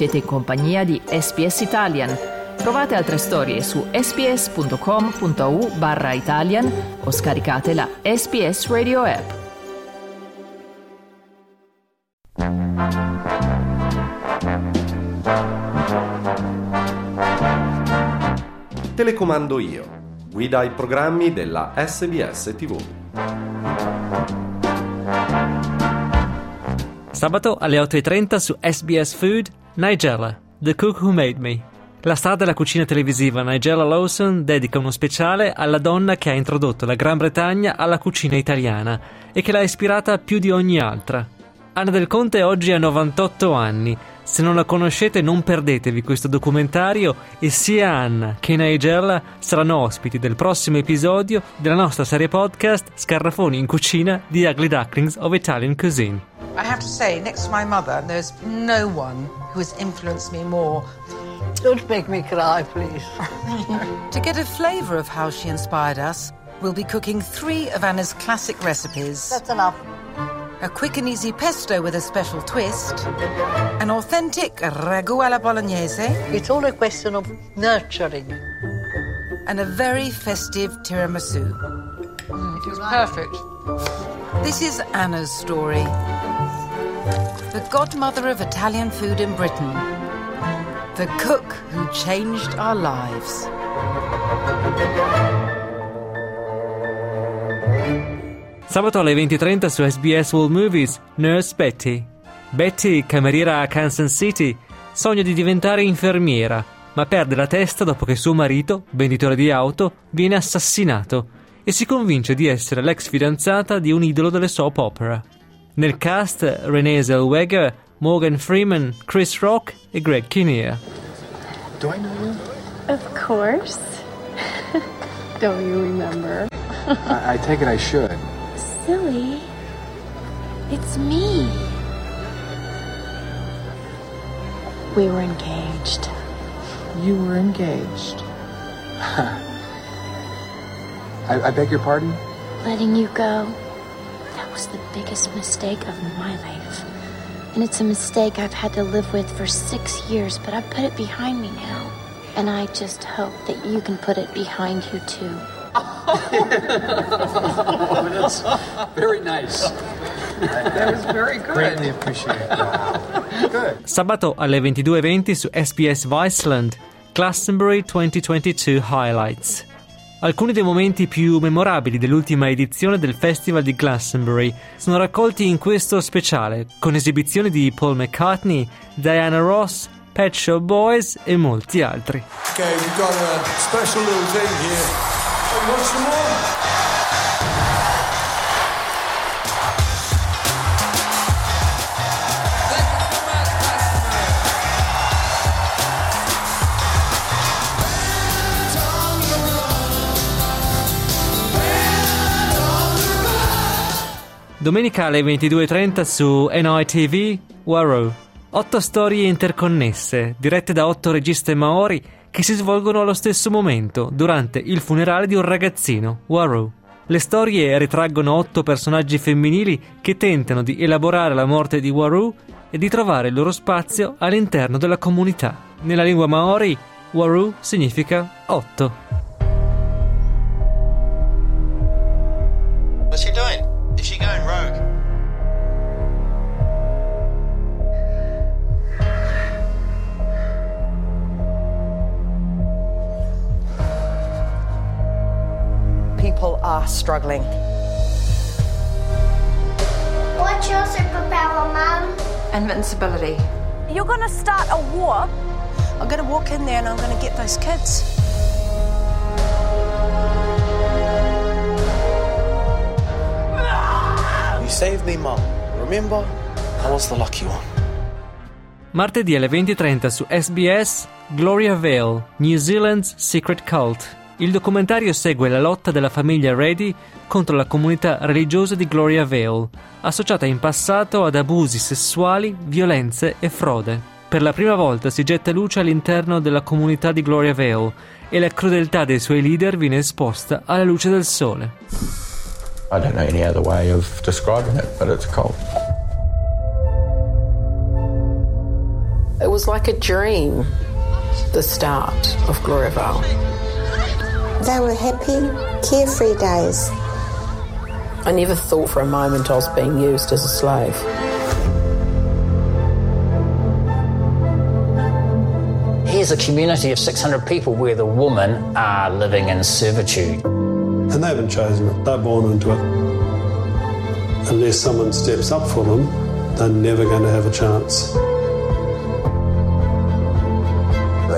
Siete in compagnia di SPS Italian. Trovate altre storie su sps.com.au barra Italian o scaricate la SPS Radio app. Telecomando io. Guida ai programmi della SBS TV. Sabato alle 8.30 su SBS Food, Nigella, The Cook Who Made Me. La star della cucina televisiva Nigella Lawson dedica uno speciale alla donna che ha introdotto la Gran Bretagna alla cucina italiana e che l'ha ispirata più di ogni altra. Anna del Conte oggi ha 98 anni. Se non la conoscete non perdetevi questo documentario e sia Anna che Nigella saranno ospiti del prossimo episodio della nostra serie podcast Scarrafoni in cucina di Ugly Ducklings of Italian Cuisine. I have to say, next to my mother, there's no one who has influenced me more. Don't make me cry, please. To get a flavour of how she inspired us, we'll be cooking three of Anna's classic recipes That's enough. a quick and easy pesto with a special twist, an authentic ragu alla bolognese, It's all a question of nurturing. and a very festive tiramisu. Mm, it was perfect. This is Anna's story. The godmother of Italian food in Britain. The cook who changed our lives. Sabato alle 20.30 su SBS World Movies, Nurse Betty. Betty, cameriera a Kansas City, sogna di diventare infermiera, ma perde la testa dopo che suo marito, venditore di auto, viene assassinato e si convince di essere l'ex fidanzata di un idolo delle soap opera. Nel cast Renee Zellweger, Morgan Freeman, Chris Rock e Greg Kinnear. Do I know you? Of course. Don't you remember? I, I take it I should. Silly. It's me. We were engaged. You were engaged. I, I beg your pardon? Letting you go. That was the biggest mistake of my life. And it's a mistake I've had to live with for six years, but I put it behind me now. And I just hope that you can put it behind you too. Very nice. that was very good. Greatly appreciate that. Good. Sabato alle 22.20 su SBS Viceland, Glastonbury 2022 Highlights. Alcuni dei momenti più memorabili dell'ultima edizione del Festival di Glastonbury sono raccolti in questo speciale, con esibizioni di Paul McCartney, Diana Ross, Pet Shop Boys e molti altri. Okay, Domenica alle 22.30 su NITV Warrow. Otto storie interconnesse, dirette da otto registe maori che si svolgono allo stesso momento, durante il funerale di un ragazzino, Warrow. Le storie ritraggono otto personaggi femminili che tentano di elaborare la morte di Waru e di trovare il loro spazio all'interno della comunità. Nella lingua maori, Waru significa otto. Are struggling. What's your superpower, Mum? Invincibility. You're gonna start a war? I'm going to walk in there and I'm going to get those kids. You saved me, Mum. Remember? I was the lucky one. Martedì alle 20.30 su SBS Gloria Vale, New Zealand's Secret Cult. Il documentario segue la lotta della famiglia Reddy contro la comunità religiosa di Gloria Vale, associata in passato ad abusi sessuali, violenze e frode. Per la prima volta si getta luce all'interno della comunità di Gloria Vale e la crudeltà dei suoi leader viene esposta alla luce del sole. I don't know any other way of describing it, but it's cold. It was like a dream, the start of Gloriavale. They were happy, carefree days. I never thought for a moment I was being used as a slave. Here's a community of 600 people where the women are living in servitude. And they haven't chosen it, they're born into it. Unless someone steps up for them, they're never going to have a chance.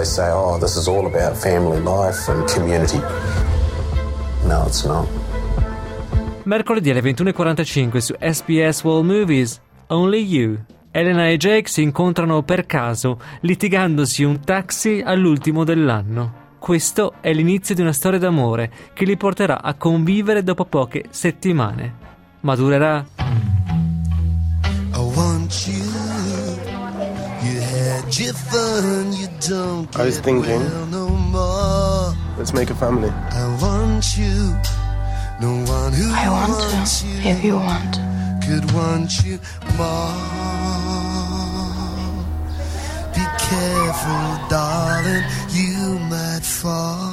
They say, oh, this is all about family life and community. No, it's not. Mercoledì alle 21.45 su SBS World Movies, Only You. Elena e Jake si incontrano per caso, litigandosi un taxi all'ultimo dell'anno. Questo è l'inizio di una storia d'amore che li porterà a convivere dopo poche settimane. Ma durerà? I was thinking, let's make a family. I want you. No one who I want to, if you want. Could want you more. Be careful, darling, you might fall.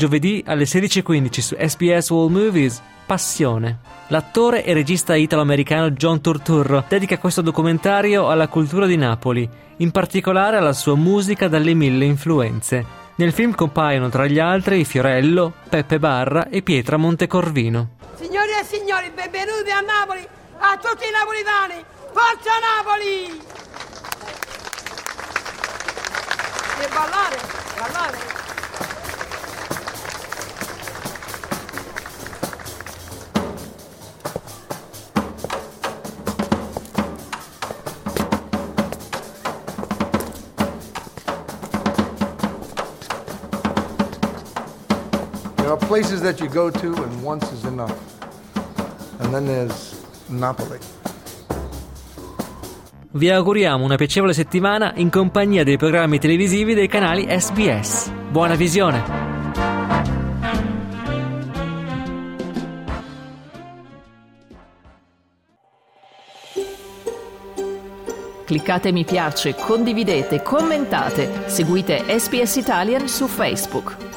Giovedì alle 16.15 su SBS World Movies, Passione. L'attore e regista italo-americano John Turturro dedica questo documentario alla cultura di Napoli, in particolare alla sua musica dalle mille influenze. Nel film compaiono tra gli altri Fiorello, Peppe Barra e Pietra Montecorvino. Signori e signori, benvenuti a Napoli, a tutti i napolitani! Forza Napoli! E ballare, ballare! There are places that you go to and once is enough. And then there's Napoli. Vi auguriamo una piacevole settimana in compagnia dei programmi televisivi dei canali SBS. Buona visione! Cliccate mi piace, condividete, commentate, seguite SPS Italian su Facebook.